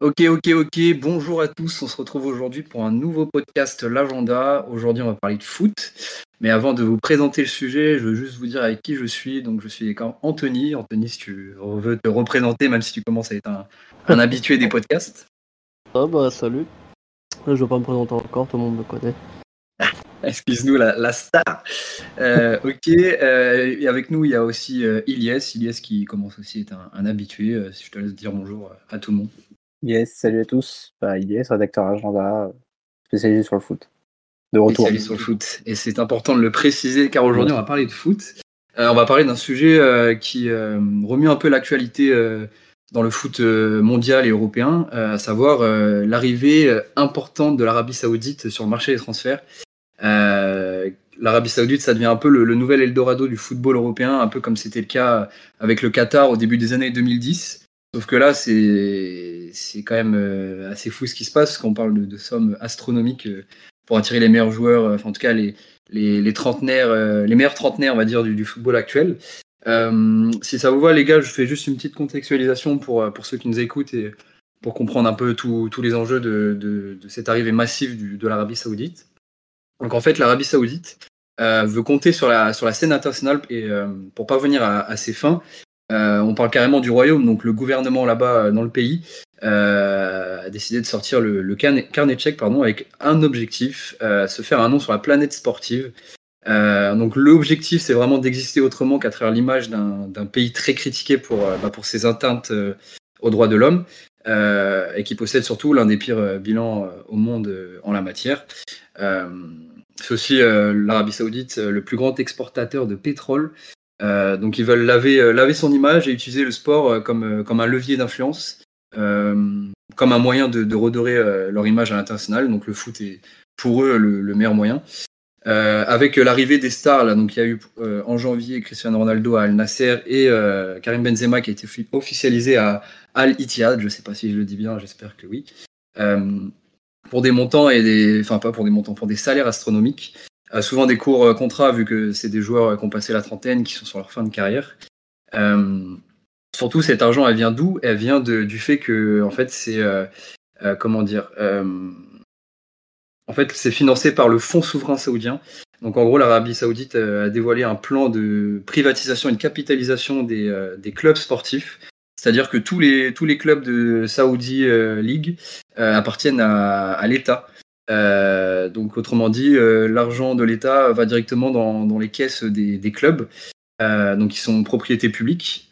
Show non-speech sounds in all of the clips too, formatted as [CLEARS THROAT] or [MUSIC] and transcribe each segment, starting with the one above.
Ok, ok, ok. Bonjour à tous. On se retrouve aujourd'hui pour un nouveau podcast L'Agenda. Aujourd'hui, on va parler de foot. Mais avant de vous présenter le sujet, je veux juste vous dire avec qui je suis. Donc, je suis Anthony. Anthony, si tu veux te représenter, même si tu commences à être un, un [LAUGHS] habitué des podcasts. Ah bah salut. Je vais pas me présenter encore, tout le monde me connaît. [LAUGHS] Excuse-nous, la, la star. Euh, ok, euh, et avec nous, il y a aussi euh, Ilyes. Ilyes qui commence aussi à être un, un habitué. Euh, si je te laisse dire bonjour à tout le monde. Yes, salut à tous. Bah, Ilyes, rédacteur agenda, spécialisé sur le foot. De retour. Spécialiste sur le foot. Et c'est important de le préciser car aujourd'hui, on va parler de foot. Euh, on va parler d'un sujet euh, qui euh, remue un peu l'actualité euh, dans le foot euh, mondial et européen, euh, à savoir euh, l'arrivée euh, importante de l'Arabie Saoudite sur le marché des transferts. Euh, L'Arabie Saoudite, ça devient un peu le, le nouvel Eldorado du football européen, un peu comme c'était le cas avec le Qatar au début des années 2010. Sauf que là, c'est quand même euh, assez fou ce qui se passe, quand on parle de, sommes astronomiques euh, pour attirer les meilleurs joueurs, euh, enfin, en tout cas les, les, les les meilleurs trentenaires, on va dire, du, football actuel. Si ça vous va, les gars, je fais juste une petite contextualisation pour, pour ceux qui nous écoutent et pour comprendre un peu tous les enjeux de, de, cette arrivée massive du, de l'Arabie Saoudite. Donc en fait, l'Arabie Saoudite veut compter sur la, sur la scène internationale et euh, pour parvenir à, à ses fins, euh, on parle carrément du royaume, donc le gouvernement là-bas euh, dans le pays euh, a décidé de sortir le, carnet, carnet pardon, avec un objectif, se faire un nom sur la planète sportive. Donc l'objectif, c'est vraiment d'exister autrement qu'à travers l'image d'un pays très critiqué pour, bah, pour ses atteintes aux droits de l'homme et qui possède surtout l'un des pires bilans au monde en la matière. C'est aussi l'Arabie Saoudite, le plus grand exportateur de pétrole. Euh, donc ils veulent laver, euh, laver son image et utiliser le sport euh, comme, comme un levier d'influence, comme un moyen de, redorer leur image à l'international. Donc le foot est pour eux le, le meilleur moyen. Avec l'arrivée des stars, donc il y a eu en janvier Cristiano Ronaldo à Al Nasser et Karim Benzema qui a été offi- officialisé à Al Ittihad. Je sais pas si je le dis bien, j'espère que oui. Pour des montants et des, enfin pas pour des montants, pour des salaires astronomiques. Souvent des courts euh, contrats vu que c'est des joueurs euh, qui ont passé la trentaine, qui sont sur leur fin de carrière. Euh, surtout cet argent, elle vient d'où? Elle vient du fait que en fait c'est comment dire en fait, c'est financé par le Fonds souverain saoudien. Donc, en gros, l'Arabie saoudite a dévoilé un plan de privatisation et de capitalisation des, clubs sportifs. C'est-à-dire que tous les, clubs de Saudi League appartiennent à l'État. Euh, donc, autrement dit, euh, l'argent de l'État va directement dans, les caisses des, clubs, euh, donc qui sont propriété publique.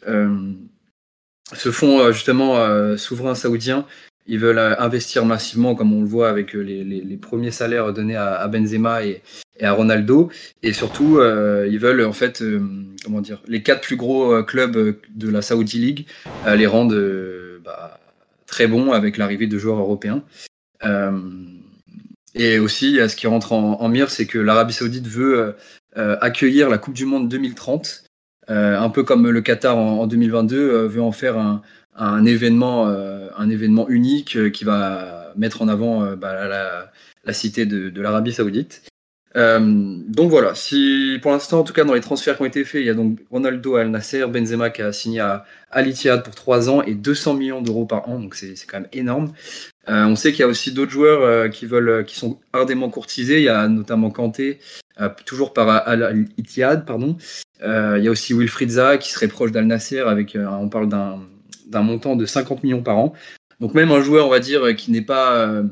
Ce fonds, euh, justement, euh, souverain saoudien, ils veulent investir massivement, comme on le voit avec les, premiers salaires donnés à, Benzema et, à Ronaldo. Et surtout, ils veulent en fait, comment dire, les quatre plus gros clubs de la Saudi League les rendre euh, bah, très bons avec l'arrivée de joueurs européens. Et aussi, ce qui rentre en, mire, c'est que l'Arabie Saoudite veut euh, euh, accueillir la Coupe du Monde 2030, euh, un peu comme le Qatar en, en 2022 euh, veut en faire un, événement, un événement unique qui va mettre en avant bah, la, cité de l'Arabie Saoudite. Euh, donc voilà, si pour l'instant, en tout cas dans les transferts qui ont été faits, il y a donc Ronaldo Al Nasser, Benzema qui a signé à Al Ittihad pour 3 ans et 200 millions d'euros par an, donc c'est quand même énorme. Euh, on sait qu'il y a aussi d'autres joueurs euh, qui veulent, qui sont ardemment courtisés. Il y a notamment Kanté, toujours par Al Ittihad, pardon. Il y a aussi Wilfried Zaha qui serait proche d'Al Nasser avec, on parle d'un montant de 50 millions par an. Donc même un joueur, on va dire, qui n'est pas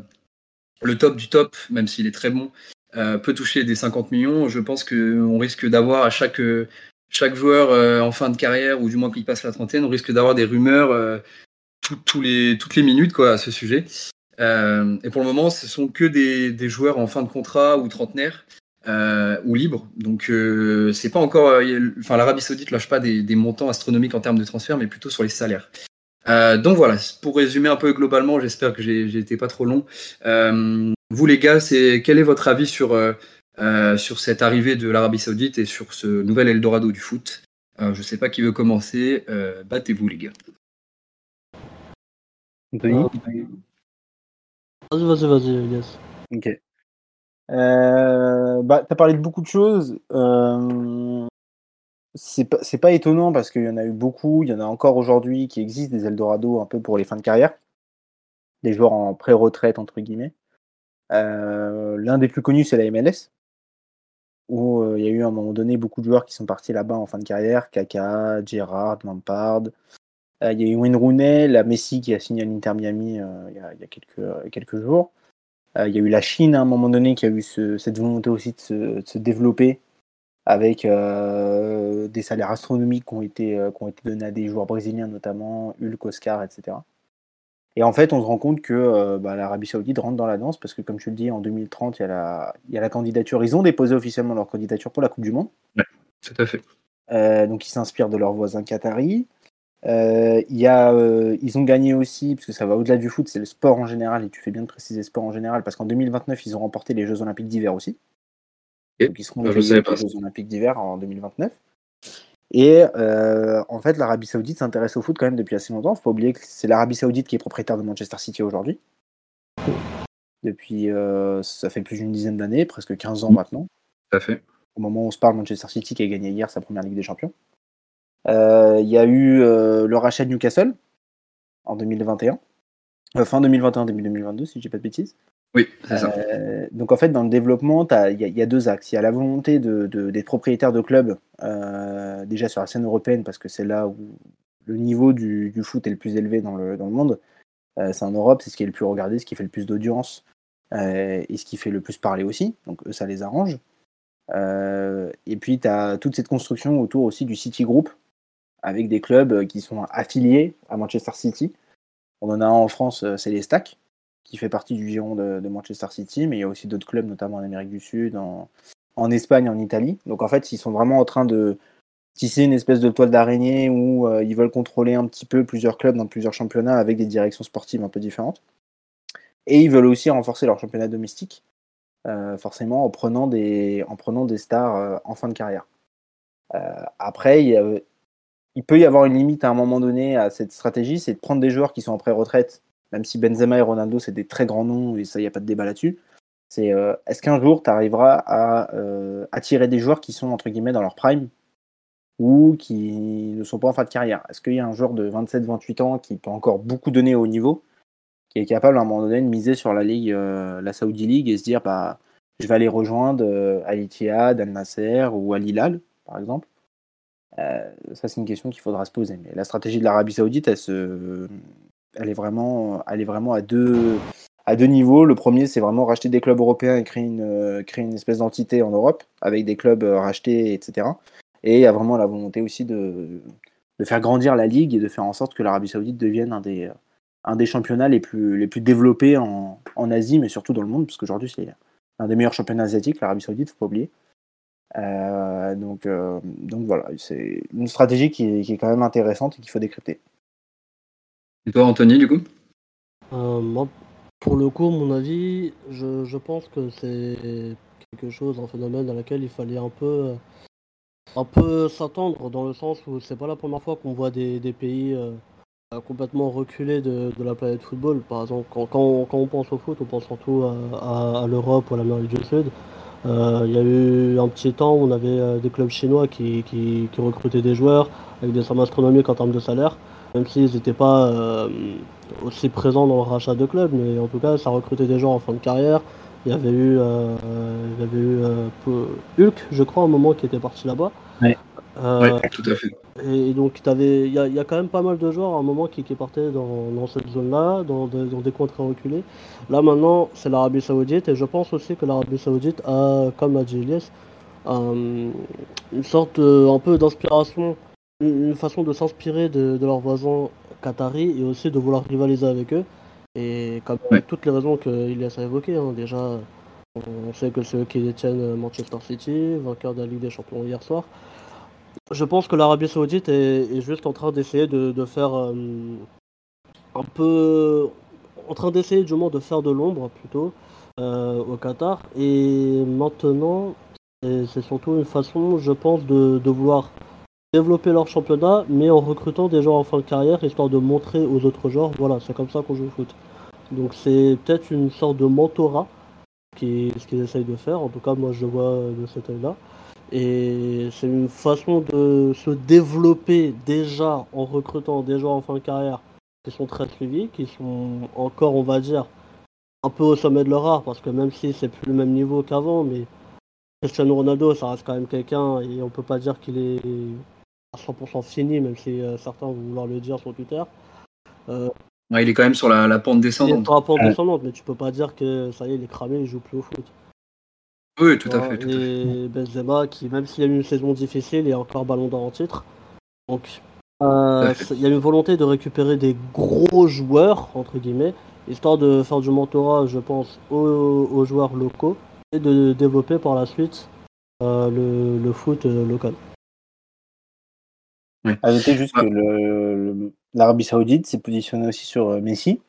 le top du top, même s'il est très bon, peut toucher des 50 millions. Je pense qu'on risque d'avoir à chaque, euh, chaque joueur euh, en fin de carrière, ou du moins qu'il passe la trentaine, on risque d'avoir des rumeurs euh, tout- les, toutes les minutes quoi, à ce sujet. Euh, et pour le moment, ce sont que des, des joueurs en fin de contrat ou trentenaires. Euh, ou libres. Donc euh, c'est pas encore. euh, Enfin, l'Arabie Saoudite lâche pas des, des montants astronomiques en termes de transfert, mais plutôt sur les salaires. Euh, donc voilà, pour résumer un peu globalement, j'espère que j'ai été pas trop long. Euh, vous les gars, c'est quel est votre avis sur euh, sur cette arrivée de l'Arabie Saoudite et sur ce nouvel Eldorado du foot? Euh, Je sais pas qui veut commencer. Euh, Battez-vous les gars. Anthony? Vas-y, vas-y, vas-y, yes. Ok. Euh, bah, tu as parlé de beaucoup de choses. Euh, c'est pas, pas étonnant parce qu'il y en a eu beaucoup. Il y en a encore aujourd'hui qui existent des Eldorado un peu pour les fins de carrière. des joueurs en pré-retraite, entre guillemets. L'un des plus connus, c'est la MLS, où il y a eu à un moment donné beaucoup de joueurs qui sont partis là-bas en fin de carrière, Kaka, Gerrard, Lampard. Il y a eu Wayne Rooney, la Messi qui a signé à l'Inter Miami il y, a, quelques, quelques jours. Il y a eu la Chine à un moment donné qui a eu cette volonté aussi de se, de se développer avec euh, des salaires astronomiques qui ont, été, euh, qui ont été donnés à des joueurs brésiliens, notamment Hulk, Oscar, etc. Et en fait, on se rend compte que euh, bah, l'Arabie Saoudite rentre dans la danse parce que, comme tu le dis, en 2030, il y, a la, il y a la candidature. Ils ont déposé officiellement leur candidature pour la Coupe du Monde. Oui, tout à fait. donc, ils s'inspirent de leurs voisins qataris. y a, ils ont gagné aussi, parce que ça va au-delà du foot, c'est le sport en général, et tu fais bien de préciser sport en général, parce qu'en 2029, ils ont remporté les Jeux Olympiques d'hiver aussi. Donc, ils seront aux Jeux Olympiques d'hiver en 2029. Et euh, en fait, l'Arabie Saoudite s'intéresse au foot quand même depuis assez longtemps. Il ne faut pas oublier que c'est l'Arabie Saoudite qui est propriétaire de Manchester City aujourd'hui. Depuis, euh, ça fait plus d'une dizaine d'années, presque 15 ans maintenant. Tout à fait. Au moment où on se parle, Manchester City qui a gagné hier sa première Ligue des Champions. Euh, il y a eu le rachat de Newcastle en 2021. fin 2021, début 2022, si je dis pas de bêtises. Oui, c'est ça. Euh, donc en fait, dans le développement, il y, a deux axes. Il y a la volonté de, d'être propriétaire de clubs, euh, déjà sur la scène européenne, parce que c'est là où le niveau du, foot est le plus élevé dans le, monde. Euh, c'est en Europe, c'est ce qui est le plus regardé, ce qui fait le plus d'audience et ce qui fait le plus parler aussi. Donc eux, ça les arrange. et puis, tu as toute cette construction autour aussi du City Group, avec des clubs qui sont affiliés à Manchester City. On en a un en France, c'est les Stacks qui fait partie du giron de, Manchester City, mais il y a aussi d'autres clubs, notamment en Amérique du Sud, en, Espagne, en Italie. Donc en fait, ils sont vraiment en train de tisser une espèce de toile d'araignée où euh, ils veulent contrôler un petit peu plusieurs clubs dans plusieurs championnats avec des directions sportives un peu différentes. Et ils veulent aussi renforcer leur championnat domestique, euh, forcément en prenant des, en prenant des stars euh, en fin de carrière. après, il, il peut y avoir une limite à un moment donné à cette stratégie, c'est de prendre des joueurs qui sont en pré-retraite même si Benzema et Ronaldo, c'est des très grands noms, et ça, il n'y a pas de débat là-dessus, c'est euh, est-ce qu'un jour, tu arriveras à euh, attirer des joueurs qui sont, entre guillemets, dans leur prime, ou qui ne sont pas en fin de carrière? Est-ce qu'il y a un joueur de 27-28 ans qui peut encore beaucoup donner au niveau, qui est capable à un moment donné de miser sur la ligue, euh, la Saudi League, et se dire, bah, je vais aller rejoindre Al Ittihad, Al Nasser ou Al Hilal, par exemple? Ça, c'est une question qu'il faudra se poser. Mais la stratégie de l'Arabie Saoudite, elle se, elle est vraiment, elle est vraiment à deux, à deux niveaux. Le premier, c'est vraiment racheter des clubs européens et créer une, créer une espèce d'entité en Europe avec des clubs euh, rachetés, etc. Et il y a vraiment la volonté aussi de, de faire grandir la ligue et de faire en sorte que l'Arabie Saoudite devienne un des, un des championnats les plus, les plus développés en, en Asie, mais surtout dans le monde, parce qu'aujourd'hui, c'est un des meilleurs championnats asiatiques, l'Arabie Saoudite, faut pas oublier. Euh, donc, euh, donc voilà, c'est une stratégie qui qui est, quand même intéressante et qu'il faut décrypter. Et toi, Anthony, du coup euh, pour le coup, mon avis, je, pense que c'est quelque chose, un phénomène dans lequel il fallait un peu, un peu s'attendre, dans le sens où c'est pas la première fois qu'on voit des, pays euh, complètement reculés de, la planète football. Par exemple, quand, on, pense au foot, on pense surtout à, l'Europe ou à l'Amérique du Sud. Euh, il y a eu un petit temps où on avait des clubs chinois qui, qui recrutaient des joueurs avec des sommes astronomiques en termes de salaire même s'ils n'étaient pas euh, aussi présents dans le rachat de club, mais en tout cas, ça recrutait des gens en fin de carrière. Il y avait eu, euh, il y avait eu euh, Hulk, je crois, un moment qui était parti là-bas. Oui, tout à fait. Et donc, il y, a, quand même pas mal de joueurs à un moment qui, qui partaient dans, cette zone-là, dans, des coins très reculés. Là, maintenant, c'est l'Arabie Saoudite, et je pense aussi que l'Arabie Saoudite a, comme a dit Elias, une sorte un peu d'inspiration une façon de s'inspirer de, leurs voisins qataris et aussi de vouloir rivaliser avec eux. Et comme toutes les raisons qu'il a évoquées, hein, déjà, on sait que c'est eux qui détiennent Manchester City, vainqueur de la Ligue des Champions hier soir. Je pense que l'Arabie Saoudite est, juste en train d'essayer de, faire euh, un peu. en train d'essayer du moins de faire de l'ombre plutôt euh, au Qatar. Et maintenant, c'est surtout une façon, je pense, de, de vouloir développer leur championnat, mais en recrutant des gens en fin de carrière, histoire de montrer aux autres joueurs, voilà, c'est comme ça qu'on joue au foot. Donc c'est peut-être une sorte de mentorat, qui ce qu'ils essayent de faire, en tout cas moi je le vois de cet œil-là. Et c'est une façon de se développer déjà en recrutant des gens en fin de carrière qui sont très suivis, qui sont encore, on va dire, un peu au sommet de leur art, parce que même si c'est plus le même niveau qu'avant, mais Cristiano Ronaldo, ça reste quand même quelqu'un, et on peut pas dire qu'il est à 100% fini, même si euh, certains vont vouloir le dire sur Twitter. Euh, il est quand même sur la, pente descendante. Il est sur la pente descendante, mais tu peux pas dire que ça y est, il est cramé, il joue plus au foot. Oui, tout à fait. et Benzema, qui même s'il a eu une saison difficile, est encore ballon d'or en titre. Donc, euh, il y a une volonté de récupérer des gros joueurs, entre guillemets, histoire de faire du mentorat, je pense, aux, joueurs locaux et de développer par la suite euh, le, foot euh, local. Oui. Ajoutez juste que l'Arabie Saoudite s'est positionnée aussi sur Messi.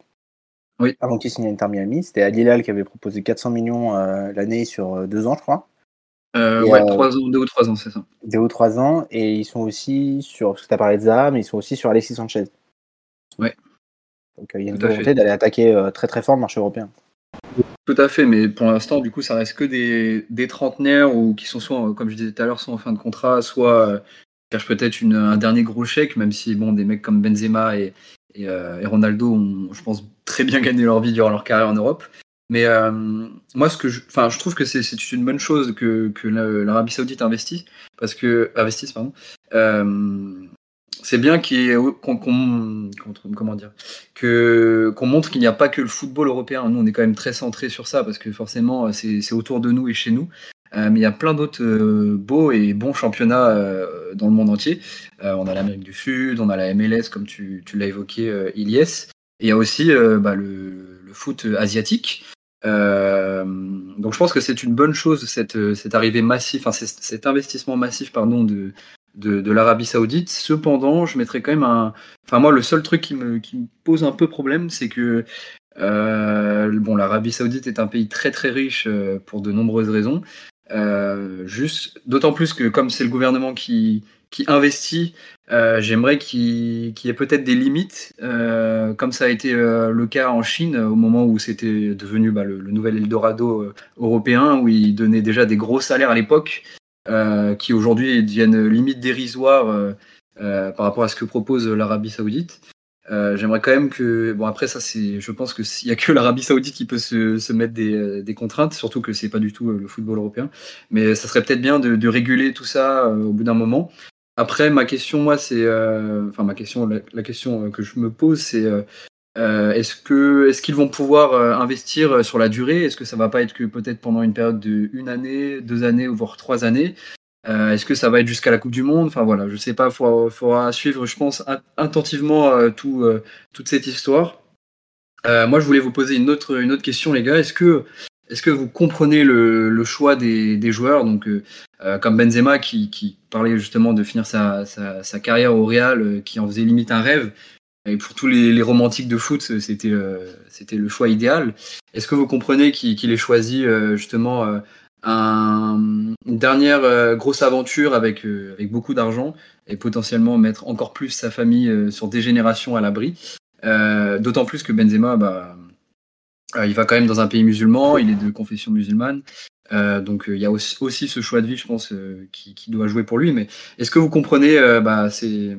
Oui. Avant qu'il signe Inter Miami, c'était Al Hilal qui avait proposé 400 millions euh, l'année sur euh, deux ans, je crois. Euh, ouais, trois ans, deux ou trois ans, c'est ça. Deux ou trois ans, et ils sont aussi sur, parce que tu as parlé de Zaha, mais ils sont aussi sur Alexis Sanchez. Ouais. Donc il y a une volonté d'aller attaquer très très fort le marché européen. Tout à fait, mais pour l'instant, du coup, ça reste que des, des trentenaires ou qui sont soit, comme je disais tout à l'heure, soit en fin de contrat, soit cherchent peut-être un dernier gros chèque, même si bon, des mecs comme Benzema et, et, Ronaldo ont, je pense, très bien gagné leur vie durant leur carrière en Europe. Mais euh, moi, ce que je, je trouve que c'est une bonne chose que, l'Arabie Saoudite investisse, parce que pardon. Euh, c'est bien qu'on qu'on montre qu'il n'y a pas que le football européen. Nous, on est quand même très centré sur ça parce que forcément, c'est autour de nous et chez nous. Euh, mais il y a plein d'autres beaux et bons championnats dans le monde entier. on a l'Amérique du Sud, on a la MLS, comme tu, l'as évoqué, Ilyes il y a aussi euh, bah, le, foot asiatique. Euh, donc je pense que c'est une bonne chose cette, arrivée massive, cet investissement massif pardon de, de, l'Arabie Saoudite. Cependant, je mettrais quand même un. Enfin moi, le seul truc qui me, pose un peu problème, c'est que euh, bon, l'Arabie Saoudite est un pays très très riche pour de nombreuses raisons. Juste, d'autant plus que comme c'est le gouvernement qui, investit, euh, j'aimerais qu'il y ait peut-être des limites, euh, comme ça a été euh, le cas en Chine au moment où c'était devenu bah, le, nouvel Eldorado européen, où ils donnaient déjà des gros salaires à l'époque, qui aujourd'hui deviennent limite dérisoires par rapport à ce que propose l'Arabie Saoudite. J'aimerais quand même que, bon après ça c'est, je pense que s'il y a que l'Arabie Saoudite qui peut se, se mettre des, des, contraintes, surtout que c'est pas du tout le football européen, mais ça serait peut-être bien de, réguler tout ça au bout d'un moment. Après, ma question, moi, c'est, euh, enfin ma question, la, question euh, que je me pose, c'est euh, est-ce que, est-ce qu'ils vont pouvoir investir sur la durée? Est-ce que ça va pas être que peut-être pendant une période de une année, deux années, voire trois années? Est-ce que ça va être jusqu'à la Coupe du Monde? Enfin voilà, je sais pas. Il faudra, suivre, je pense, attentivement tout, toute cette histoire. moi, je voulais vous poser une autre, question, les gars. Est-ce que est-ce que vous comprenez le, choix des, joueurs? Donc euh, euh, comme Benzema qui, parlait justement de finir sa, carrière au Real, euh, qui en faisait limite un rêve. Et pour tous les, romantiques de foot, c'était le choix idéal. Est-ce que vous comprenez qu'il ait choisi justement une dernière grosse aventure avec avec beaucoup d'argent et potentiellement mettre encore plus sa famille sur des générations à l'abri. D'autant plus que Benzema, bah, euh, il va quand même dans un pays musulman, il est de confession musulmane. Euh, donc euh, il y a aussi, ce choix de vie, je pense, qui, doit jouer pour lui. Mais est-ce que vous comprenez, bah, c'est,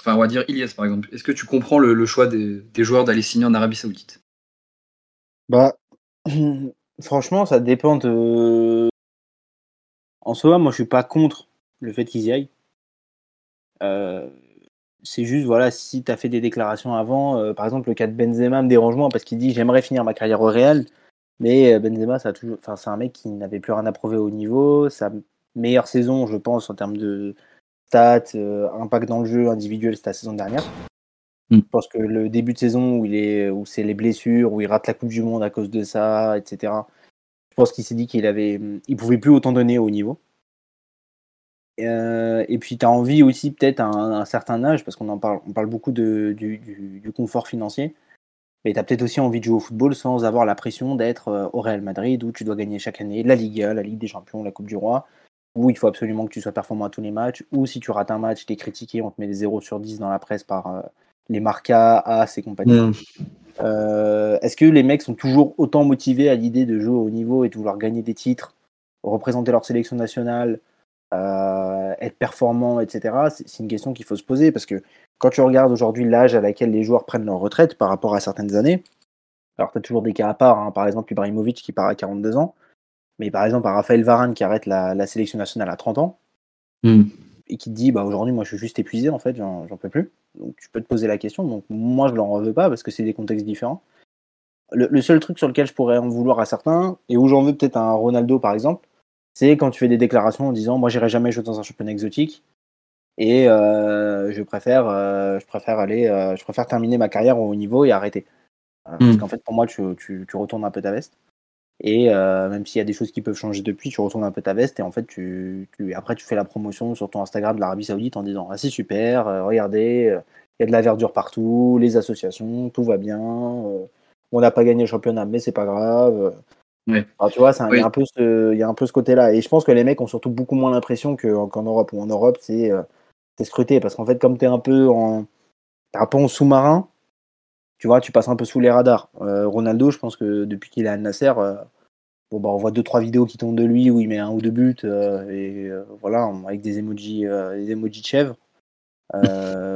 enfin on va dire Ilyes par exemple, est-ce que tu comprends le, choix des, joueurs d'aller signer en Arabie Saoudite? Bah [CLEARS THROAT] franchement, ça dépend de. En soi, moi je suis pas contre le fait qu'ils y aillent. Euh, c'est juste, voilà, si tu as fait des déclarations avant, euh, par exemple, le cas de Benzema me dérange moins parce qu'il dit j'aimerais finir ma carrière au Real, mais euh, Benzema, ça toujours, enfin, c'est un mec qui n'avait plus rien à prouver au niveau. Sa meilleure saison, je pense, en termes de stats, impact dans le jeu individuel, c'était la saison dernière. Mm. Je pense que le début de saison où, il est, où c'est les blessures, où il rate la Coupe du Monde à cause de ça, etc. Je pense qu'il s'est dit qu'il avait, il pouvait plus autant donner au niveau. Euh, et puis, tu as envie aussi, peut-être, à, un, certain âge, parce qu'on en parle, on parle beaucoup de, du, confort financier, mais tu as peut-être aussi envie de jouer au football sans avoir la pression d'être euh, au Real Madrid, où tu dois gagner chaque année la Liga, la Ligue des Champions, la Coupe du Roi, où il faut absolument que tu sois performant à tous les matchs, ou si tu rates un match, tu es critiqué, on te met des 0 sur 10 dans la presse par euh, les Marca, As et compagnie. Mm. Est-ce que les mecs sont toujours autant motivés à l'idée de jouer au niveau et de vouloir gagner des titres, représenter leur sélection nationale, euh, être performant, etc. C'est une question qu'il faut se poser parce que quand tu regardes aujourd'hui l'âge à laquelle les joueurs prennent leur retraite par rapport à certaines années, alors tu as toujours des cas à part, hein. par exemple Ibrahimovic qui part à 42 ans, mais par exemple à Raphaël Varane qui arrête la, sélection nationale à 30 ans, hmm. Et qui te dit bah, aujourd'hui moi je suis juste épuisé en fait, j'en peux plus. Donc tu peux te poser la question, donc moi je l'en veux pas parce que c'est des contextes différents. Le, seul truc sur lequel je pourrais en vouloir à certains, et où j'en veux peut-être un Ronaldo par exemple, c'est quand tu fais des déclarations en disant moi j'irai jamais jouer dans un championnat exotique, et euh, je préfère euh, je préfère aller euh, je préfère terminer ma carrière au haut niveau et arrêter parce hmm. qu'en fait pour moi tu, tu, tu, retournes un peu ta veste et même s'il y a des choses qui peuvent changer depuis tu retournes un peu ta veste et en fait tu, tu après tu fais la promotion sur ton Instagram de l'Arabie Saoudite en disant ah c'est super regardez il y a de la verdure partout les associations tout va bien on n'a pas gagné le championnat mais c'est pas grave tu vois, il y, a un peu ce, côté-là. Et je pense que les mecs ont surtout beaucoup moins l'impression qu'en Europe. Ou en Europe, c'est scruté parce qu'en fait, comme t'es un peu en, un peu en sous-marin, tu vois, tu passes un peu sous les radars. Euh, Ronaldo, je pense que depuis qu'il est à Nasser, euh, bon, bah, on voit deux trois vidéos qui tombent de lui où il met un ou deux buts euh, et voilà, avec des emojis, des emojis de chèvre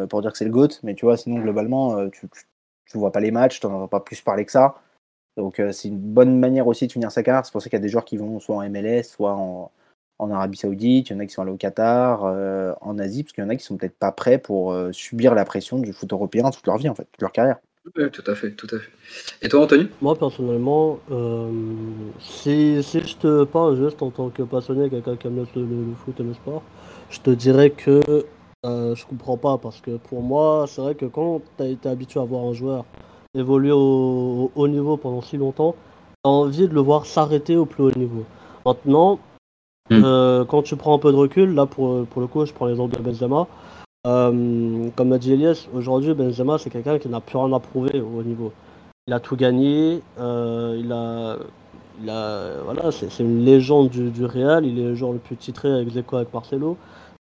pour dire que c'est le GOAT. Mais tu vois, sinon, globalement, tu, tu, vois pas les matchs, t'en entends pas plus parler que ça. Donc, c'est une bonne manière aussi de finir sa carrière. C'est pour ça qu'il y a des joueurs qui vont soit en MLS, soit en, en Arabie Saoudite, il y en a qui sont allés au Qatar, en Asie, parce qu'il y en a qui sont peut-être pas prêts pour subir la pression du foot européen toute leur vie, en fait, toute leur carrière. Oui, tout à fait, tout à fait. Et toi, Anthony? Moi, personnellement, euh, si, je te parle juste en tant que passionné, quelqu'un qui aime le, foot et le sport, je te dirais que je comprends pas, parce que pour moi, c'est vrai que quand tu as été habitué à voir un joueur évoluer au haut niveau pendant si longtemps, tu as envie de le voir s'arrêter au plus haut niveau. Maintenant, Mm. Euh, quand tu prends un peu de recul, là pour, pour le coup, je prends l'exemple de Benzema. Euh, comme l'a dit Elias, aujourd'hui Benzema c'est quelqu'un qui n'a plus rien à prouver au niveau. Il a tout gagné, euh, il a, il a voilà, c'est une légende du, du, Real, il est le joueur le plus titré avec Zeko avec Marcelo,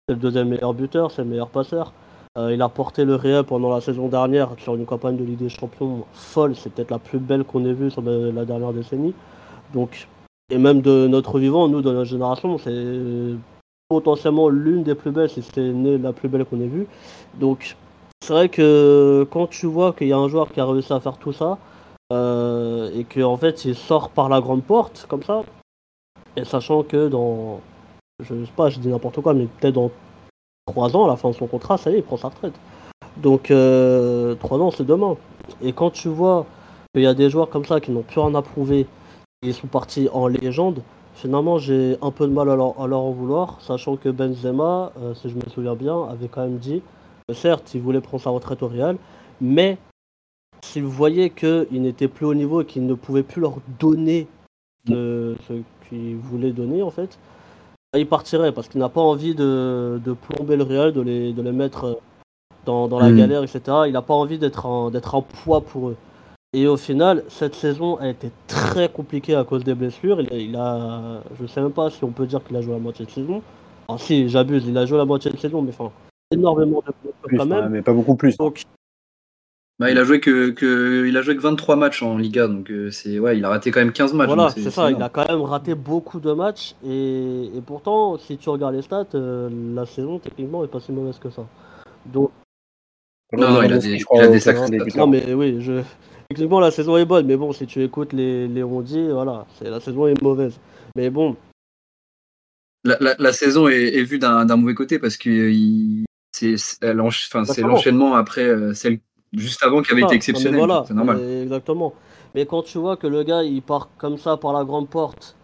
c'est le deuxième meilleur buteur, c'est le meilleur passeur. il a porté le Real pendant la saison dernière sur une campagne de Ligue des Champions folle, c'est peut-être la plus belle qu'on ait vue sur la dernière décennie. Donc et même de notre vivant, nous, de notre génération, c'est potentiellement l'une des plus belles, si c'est la plus belle qu'on ait vue. Donc, c'est vrai que quand tu vois qu'il y a un joueur qui a réussi à faire tout ça, euh, et qu'en fait, il sort par la grande porte, comme ça, et sachant que dans, je sais pas, je dis n'importe quoi, mais peut-être dans 3 ans, à la fin de son contrat, ça y est, il prend sa retraite. Donc, euh, 3 ans, c'est demain. Et quand tu vois qu'il y a des joueurs comme ça qui n'ont plus rien à prouver, ils sont partis en légende. Finalement, j'ai un peu de mal à leur, en vouloir, sachant que Benzema, euh, si je me souviens bien, avait quand même dit que certes, il voulait prendre sa retraite au Real, mais s'il voyait qu'il n'était plus au niveau et qu'il ne pouvait plus leur donner ce qu'il voulait donner, en fait, bah, il partirait parce qu'il n'a pas envie de, plomber le Real, de les, de les mettre dans, la mm. galère, etc. Il n'a pas envie d'être un, un poids pour eux. Et au final, cette saison a été très compliquée à cause des blessures. Il, a, je sais même pas si on peut dire qu'il a joué la moitié de saison. Ah si, j'abuse, il a joué la moitié de saison, mais enfin, énormément de blessures quand même. mais pas beaucoup plus. Donc, bah, il a joué que, il a joué que 23 matchs en Liga, donc euh, c'est ouais, il a raté quand même 15 matchs. Voilà, c'est ça, il a quand même raté beaucoup de matchs et, pourtant, si tu regardes les stats, euh, la saison techniquement est pas si mauvaise que ça. Donc non, non, il a des, il a des sacrés Non, mais oui, je, Effectivement, la saison est bonne, mais bon, si tu écoutes les, les rondis, voilà, c'est la saison est mauvaise. Mais bon. La, saison est, vue d'un mauvais côté parce que c'est l'enchaînement après euh, celle juste avant qui avait été exceptionnel. Voilà, c'est normal. Exactement. Mais quand tu vois que le gars il part comme ça par la grande porte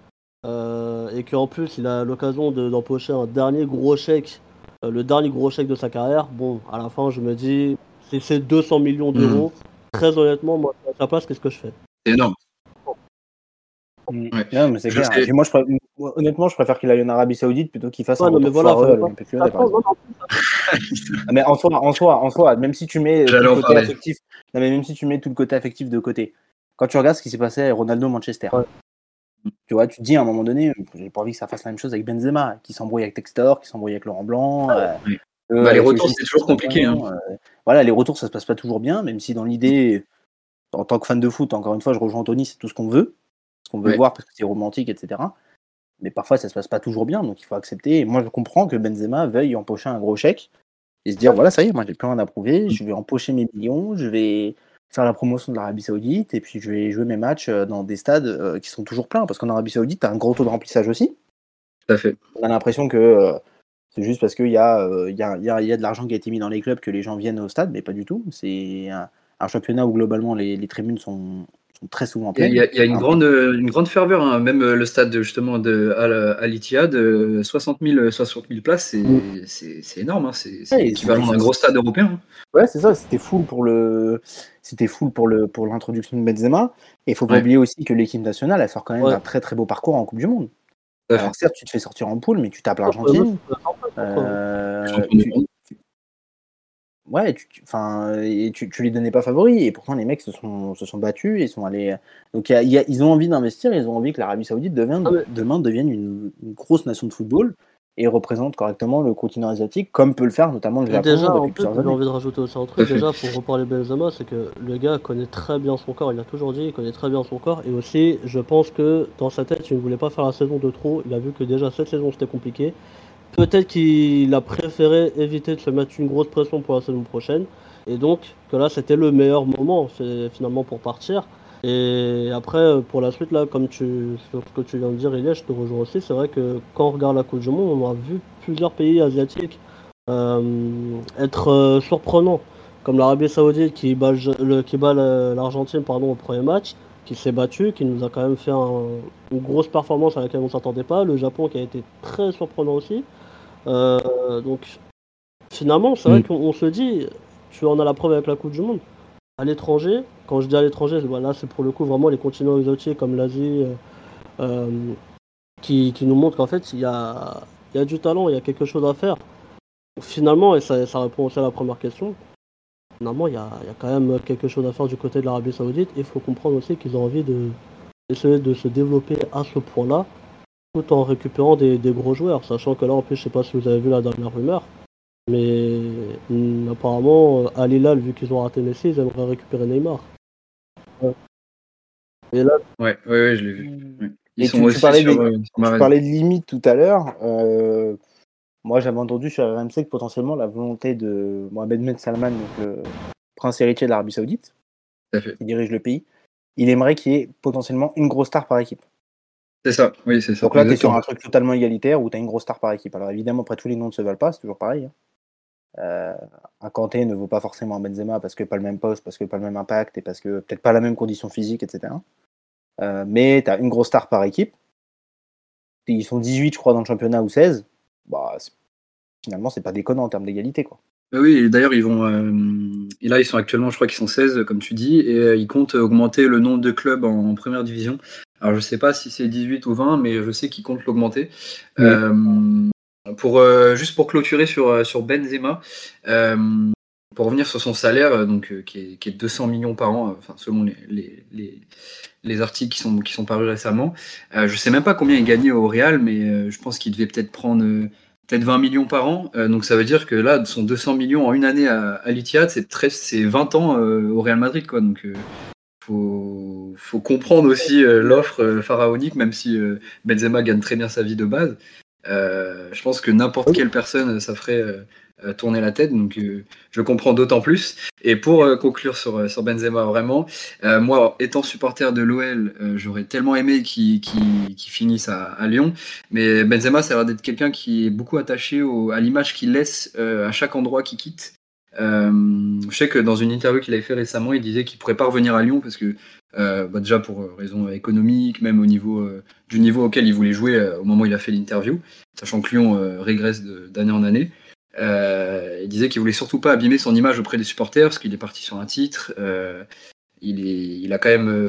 euh, et qu'en plus il a l'occasion d'empocher un dernier gros chèque, euh, le dernier gros chèque de sa carrière, bon, à la fin je me dis, si c'est 200 millions d'euros, très honnêtement, moi, à sa place, qu'est-ce que je fais? C'est énorme. Non, mais c'est clair. moi, je honnêtement, je préfère qu'il aille en Arabie Saoudite plutôt qu'il fasse un mais voilà, [LAUGHS] mais en soi, en soi, en soi, même si tu mets tout le côté affectif, non, mais même si tu mets tout le côté affectif de côté, quand tu regardes ce qui s'est passé à Ronaldo Manchester, tu vois, tu te dis à un moment donné, j'ai pas envie que ça fasse la même chose avec Benzema, qui s'embrouille avec Textor, qui s'embrouille avec Laurent Blanc. Euh, euh, bah, les retours, c'est toujours compliqué. Hein. Euh, voilà, les retours, ça se passe pas toujours bien, même si dans l'idée, en tant que fan de foot, encore une fois, je rejoins Anthony, c'est tout ce qu'on veut, ce qu'on veut voir parce que c'est romantique, etc. Mais parfois, ça se passe pas toujours bien, donc il faut accepter. Et moi, je comprends que Benzema veuille empocher un gros chèque Et se dire, voilà, ça y est, moi j'ai plus rien à prouver, je vais empocher mes millions, je vais faire la promotion de l'Arabie Saoudite, et puis je vais jouer mes matchs euh, dans des stades euh, qui sont toujours pleins, parce qu'en Arabie Saoudite, tu as un gros taux de remplissage aussi. Tout à fait. On a l'impression que c'est juste parce qu'il y, a, il y, a, y, a, de l'argent qui a été mis dans les clubs que les gens viennent au stade, mais pas du tout. C'est un, un championnat où globalement les, les tribunes sont, très souvent pleines. Il y a, il y a une, grande, une grande ferveur, hein. même le stade justement de Al, Ittihad, 60 000, 60 000 places, c'est énorme. Hein. C'est ouais, équivalent d'un gros stade européen. Hein. Ouais, c'est ça, c'était full pour le c'était full pour le pour l'introduction de Benzema. Et il faut pas oublier aussi que l'équipe nationale, elle sort quand même un très très beau parcours en Coupe du Monde. Alors certes, tu te fais sortir en poule, mais tu tapes l'Argentine. Euh, ouais, tu, enfin, tu, tu, les donnais pas favoris, et pourtant les mecs se sont, se sont battus et sont allés. Donc ils ont envie d'investir, ils ont envie que l'Arabie Saoudite devienne, ah demain devienne une, grosse nation de football et représente correctement le continent asiatique, comme peut le faire notamment le Japon. déjà, en plus, j'ai envie de rajouter aussi un truc, déjà, pour reparler Benzema, c'est que le gars connaît très bien son corps, il l'a toujours dit, il connaît très bien son corps, et aussi, je pense que dans sa tête, il ne voulait pas faire la saison de trop, il a vu que déjà cette saison c'était compliqué, peut-être qu'il a préféré éviter de se mettre une grosse pression pour la saison prochaine, et donc que là c'était le meilleur moment finalement pour partir. Et après, pour la suite, là, comme tu, sur ce que tu viens de dire, Elias, je te rejoins aussi. C'est vrai que quand on regarde la Coupe du Monde, on a vu plusieurs pays asiatiques euh, être euh, surprenants, comme l'Arabie Saoudite qui bat, le, qui bat l'Argentine pardon, au premier match, qui s'est battu, qui nous a quand même fait une grosse performance à laquelle on ne s'attendait pas. Le Japon qui a été très surprenant aussi. Euh, donc finalement, c'est vrai mm. qu'on se dit, tu en as la preuve avec la Coupe du Monde. À l'étranger, quand je dis à l'étranger, voilà, c'est pour le coup vraiment les continents exotiques comme l'Asie euh, euh, qui, nous montrent qu'en fait, il y a, du talent, il y a quelque chose à faire. Finalement, et ça, répond aussi à la première question, finalement, il y a, quand même quelque chose à faire du côté de l'Arabie Saoudite. Il faut comprendre aussi qu'ils ont envie de de se développer à ce point-là, tout en récupérant des, gros joueurs. Sachant que là, en plus, je sais pas si vous avez vu la dernière rumeur, mais mm, apparemment, à Lilal, vu qu'ils ont raté Messi, ils aimeraient récupérer Neymar. Ouais. Et là... ouais, ouais, je l'ai vu. Mm. Ils sont tu, aussi parlais, sur, de, tu parlais de limite tout à l'heure. Euh, moi, j'avais entendu sur RMC que potentiellement la volonté de Mohamed Ben Salman, donc le prince héritier de l'Arabie Saoudite, qui dirige le pays, il aimerait qu'il y ait potentiellement une grosse star par équipe. C'est ça, oui, c'est ça. Donc là, tu es sur un truc totalement égalitaire où tu as une grosse star par équipe. Alors évidemment, après tous les noms ne se valent pas, c'est toujours pareil. Hein. Euh, un Kanté ne vaut pas forcément un Benzema parce que pas le même poste, parce que pas le même impact et parce que peut-être pas la même condition physique, etc. Euh, mais tu as une grosse star par équipe. Ils sont 18, je crois, dans le championnat ou 16. Bah, finalement, c'est pas déconnant en termes d'égalité. quoi. Bah oui, d'ailleurs, ils vont. Euh, et là, ils sont actuellement, je crois qu'ils sont 16, comme tu dis, et ils comptent augmenter le nombre de clubs en, première division. Alors, je sais pas si c'est 18 ou 20, mais je sais qu'ils comptent l'augmenter. Pour, euh, juste pour clôturer sur, euh, sur Benzema, euh, pour revenir sur son salaire, donc, qui, est, qui est 200 millions par an, enfin, selon les, les, les, articles qui sont, qui sont parus récemment. je ne sais même pas combien il gagnait au Real, mais je pense qu'il devait peut-être prendre peut-être 20 millions par an. donc ça veut dire que là, son 200 millions en une année à, à l'Itihad, c'est 20 ans au Real Madrid. Quoi. Donc faut, faut comprendre aussi l'offre pharaonique, même si Benzema gagne très bien sa vie de base. Euh, je pense que n'importe quelle personne, ça ferait euh, euh, tourner la tête. Donc, je comprends d'autant plus. Et pour conclure sur, sur Benzema, vraiment, moi, étant supporter de l'OL, j'aurais tellement aimé qu'il finisse à, Lyon. Mais Benzema, ça a l'air d'être quelqu'un qui est beaucoup attaché à l'image qu'il laisse à chaque endroit qu'il quitte. Je sais que dans une interview qu'il avait fait récemment, il disait qu'il pourrait pas revenir à Lyon parce que euh, bah déjà pour euh, raison économique, même au niveau euh, du niveau auquel il voulait jouer au moment où il a fait l'interview, sachant que Lyon régresse d'année en année. il disait qu'il voulait surtout pas abîmer son image auprès des supporters parce qu'il est parti sur un titre. il, est, il a quand même,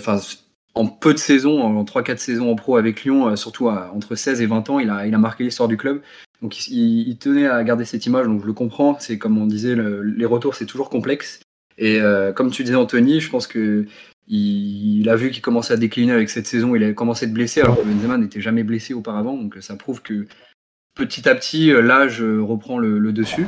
en peu de saisons, en 3-4 saisons en pro avec Lyon, surtout entre 16 et 20 ans, il a, il a marqué l'histoire du club. Donc il, tenait à garder cette image, donc je le comprends. C'est comme on disait, le, les retours c'est toujours complexe. Et comme tu disais Anthony, je pense que il, a vu qu'il commençait à décliner avec cette saison, il a commencé à être blessé alors que Benzema n'était jamais blessé auparavant, donc ça prouve que petit à petit l'âge reprend le, dessus.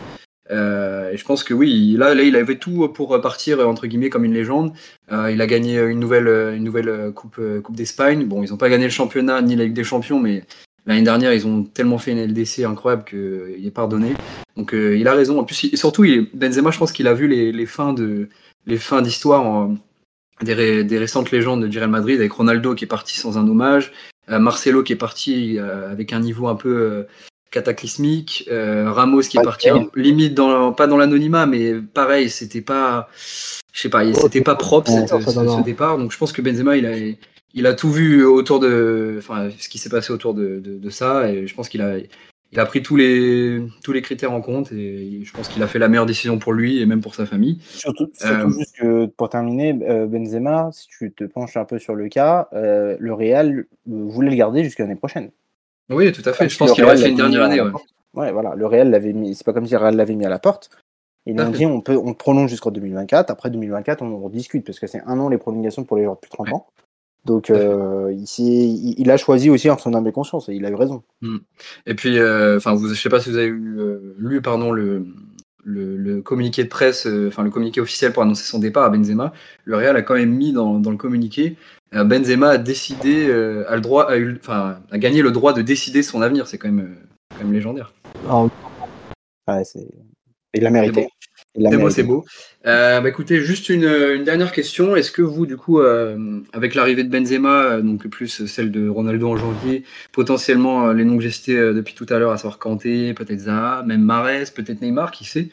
Euh, et je pense que oui, là, il avait tout pour partir entre guillemets comme une légende. Euh, il a gagné une nouvelle, une nouvelle coupe, coupe d'Espagne. Bon, ils n'ont pas gagné le championnat ni la Ligue des Champions, mais L'année dernière, ils ont tellement fait une LDC incroyable qu'il est pardonné. Donc il a raison. En plus, et surtout, il, Benzema, je pense qu'il a vu les, les fins de les fins d'histoire des, des, récentes légendes du Real Madrid avec Ronaldo qui est parti sans un hommage, Marcelo qui est parti avec un niveau un peu cataclysmique. Euh, Ramos qui est parti limite dans pas dans l'anonymat, mais pareil, c'était pas, je sais pas, c'était pas propre ce, départ. Donc je pense que Benzema, il a, il a tout vu autour de, enfin, ce qui s'est passé autour de, de, ça, et je pense qu'il a, il a pris tous les, tous les critères en compte, et je pense qu'il a fait la meilleure décision pour lui et même pour sa famille. Surtout, euh, juste que pour terminer, euh, Benzema, si tu te penches un peu sur le cas, le Real voulait le garder jusqu'à l'année prochaine. Oui, tout à fait. je pense qu'il aurait fait une dernière année. Ouais. voilà. Le Real l'avait mis. C'est pas comme si le Real l'avait mis à la porte. Ils ont dit on peut on prolonge jusqu'en 2024. Après 2024, on, discute parce que c'est un an les prolongations pour les joueurs de plus de 30 ans. Donc euh, il, il, a choisi aussi en son âme et conscience et il a eu raison. Hmm. Et puis, euh, enfin, vous, je sais pas si vous avez eu, euh, lu pardon le, le, communiqué de presse, enfin le communiqué officiel pour annoncer son départ à Benzema. Le Real a quand même mis dans, dans le communiqué euh, Benzema a décidé, euh, a le droit, a, eu, enfin, a gagné le droit de décider son avenir. C'est quand même, euh, quand même légendaire. Ah, ouais. Il l'a mérité. C'est beau, c'est beau. Euh, bah, écoutez, juste une, une dernière question. Est-ce que vous, du coup, euh, avec l'arrivée de Benzema, donc plus celle de Ronaldo en janvier, potentiellement les noms que j'ai cités depuis tout à l'heure, à savoir Kanté, peut-être Zaha, même Mares, peut-être Neymar, qui sait,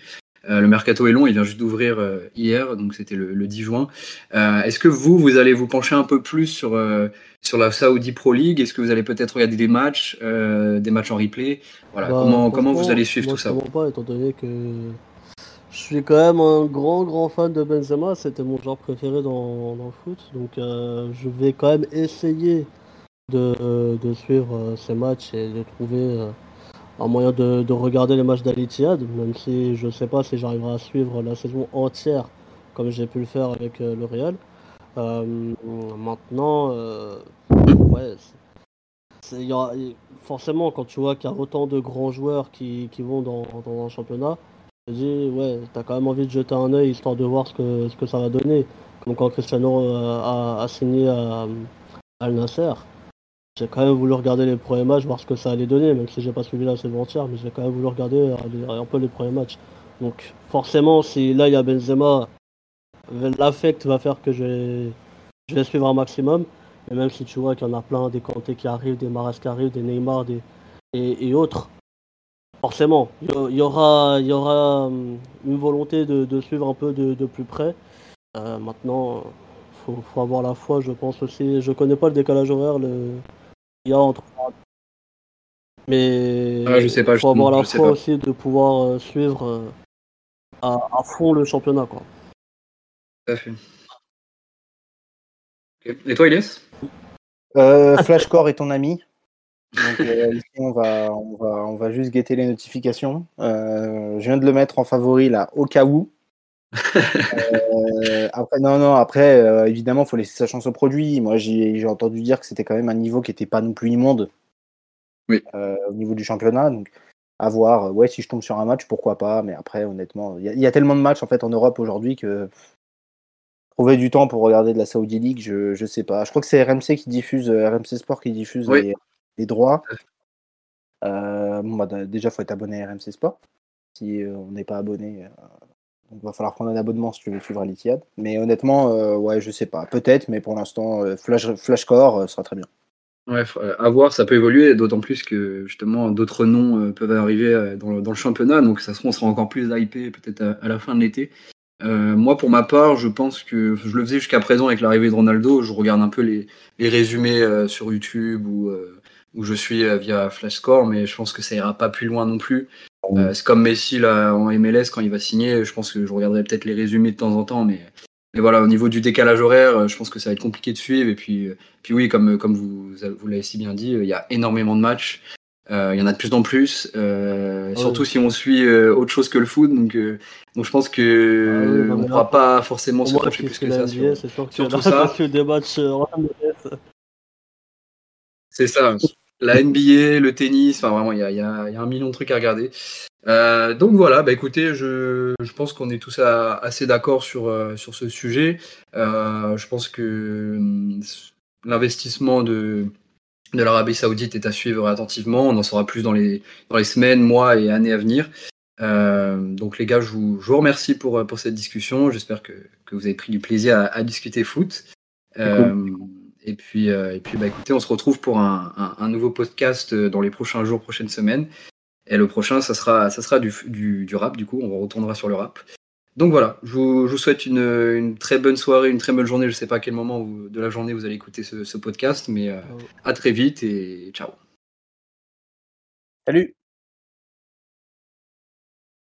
euh, le mercato est long, il vient juste d'ouvrir euh, hier, donc c'était le, 10 juin. Euh, est-ce que vous, vous allez vous pencher un peu plus sur, sur la Saudi Pro League? Est-ce que vous allez peut-être regarder des matchs, des matchs en replay? Voilà, bah, comment, comment vous allez suivre tout ça? pas, étant donné que je suis quand même un grand grand fan de Benzema, c'était mon genre préféré dans, dans le foot, donc je vais quand même essayer de, de suivre ces matchs et de trouver un moyen de, regarder les matchs d'Alitiad, même si je ne sais pas si j'arriverai à suivre la saison entière comme j'ai pu le faire avec euh, le Real. Euh, maintenant, euh, forcément, quand tu vois qu'il y a autant de grands joueurs qui, vont dans, un championnat, dis, ouais, t'as quand même envie de jeter un œil histoire de voir ce que, ce que ça va donner. Comme quand Cristiano a, signé à Al Nasser. J'ai quand même voulu regarder les premiers matchs, voir ce que ça allait donner, même si j'ai pas suivi la saison entière, mais j'ai quand même voulu regarder euh, un peu les premiers matchs. Donc forcément, si là il y a Benzema, l'affect va faire que je vais, je vais suivre un maximum. Et même si tu vois qu'il y en a plein, des Kanté qui arrivent, des Maras qui arrivent, des Neymar des, et, autres, forcément, il y, aura, y aura hum, une volonté de, suivre un peu de, plus près. Euh, maintenant, faut, faut avoir la foi, je pense aussi. Je connais pas le décalage horaire, le, il y a entre. Mais ah, je sais pas, faut avoir la foi aussi de pouvoir euh, suivre euh, à, fond le championnat. Quoi. Tout à fait. Et toi, Ilyes euh, Flashcore est ton ami. Donc, [LAUGHS] ici, on va, on, va, on va juste guetter les notifications. je viens de le mettre en favori là, au cas où. [LAUGHS] Euh, après, non, non, après, euh, évidemment, il faut laisser sa chance au produit. Moi, j'ai entendu dire que c'était quand même un niveau qui n'était pas non plus immonde oui. Euh, au niveau du championnat. Donc, à voir. Ouais, si je tombe sur un match, pourquoi pas. Mais après, honnêtement, il y, a tellement de matchs en fait en Europe aujourd'hui que trouver du temps pour regarder de la Saudi League, je, je sais pas. Je crois que c'est RMC qui diffuse, RMC Sport qui diffuse les, droits. bon, bah, déjà, faut être abonné à RMC Sport. Si on n'est pas abonné, il va falloir prendre un abonnement si tu veux suivre l'Itiad. Mais honnêtement, euh, ouais, je sais pas. Peut-être, mais pour l'instant, euh, Flash, Flashcore euh, sera très bien. Ouais, à voir, ça peut évoluer, d'autant plus que justement d'autres noms peuvent arriver dans le, championnat, donc ça on sera encore plus hypé peut-être à, la fin de l'été. moi, pour ma part, je pense que je le faisais jusqu'à présent avec l'arrivée de Ronaldo. Je regarde un peu les, résumés sur YouTube ou où je suis via Flashcore, mais je pense que ça ira pas plus loin non plus. Euh, c'est comme Messi là, en MLS quand il va signer. Je pense que je regarderai peut-être les résumés de temps en temps, mais, mais voilà, au niveau du décalage horaire, je pense que ça va être compliqué de suivre. Et puis, euh, puis oui, comme, comme vous, vous l'avez si bien dit, il y a énormément de matchs. Euh, il y en a de plus en plus, euh, surtout si on suit euh, autre chose que le foot. Donc, euh, donc je pense que ah on ne pourra pas forcément se pencher plus que ça sur, [LAUGHS] ça. C'est ça la NBA, le tennis, enfin vraiment, il y a, un million de trucs à regarder. Euh, donc voilà, bah écoutez, je, pense qu'on est tous assez d'accord sur, euh, sur ce sujet. Euh, je pense que hum, l'investissement de, de l'Arabie Saoudite est à suivre attentivement. On en saura plus dans les, dans les semaines, mois et années à venir. donc les gars, je vous, je vous remercie pour, pour cette discussion. J'espère que, que, vous avez pris du plaisir à, à discuter foot. Et puis, et puis bah, écoutez, on se retrouve pour un, un, un, nouveau podcast dans les prochains jours, prochaines semaines. Et le prochain, ça sera, ça sera du, du, du rap, du coup, on retournera sur le rap. Donc voilà, je vous, je vous souhaite une, une, très bonne soirée, une très bonne journée. Je ne sais pas à quel moment vous, de la journée vous allez écouter ce, ce podcast, mais euh, à très vite et ciao. Salut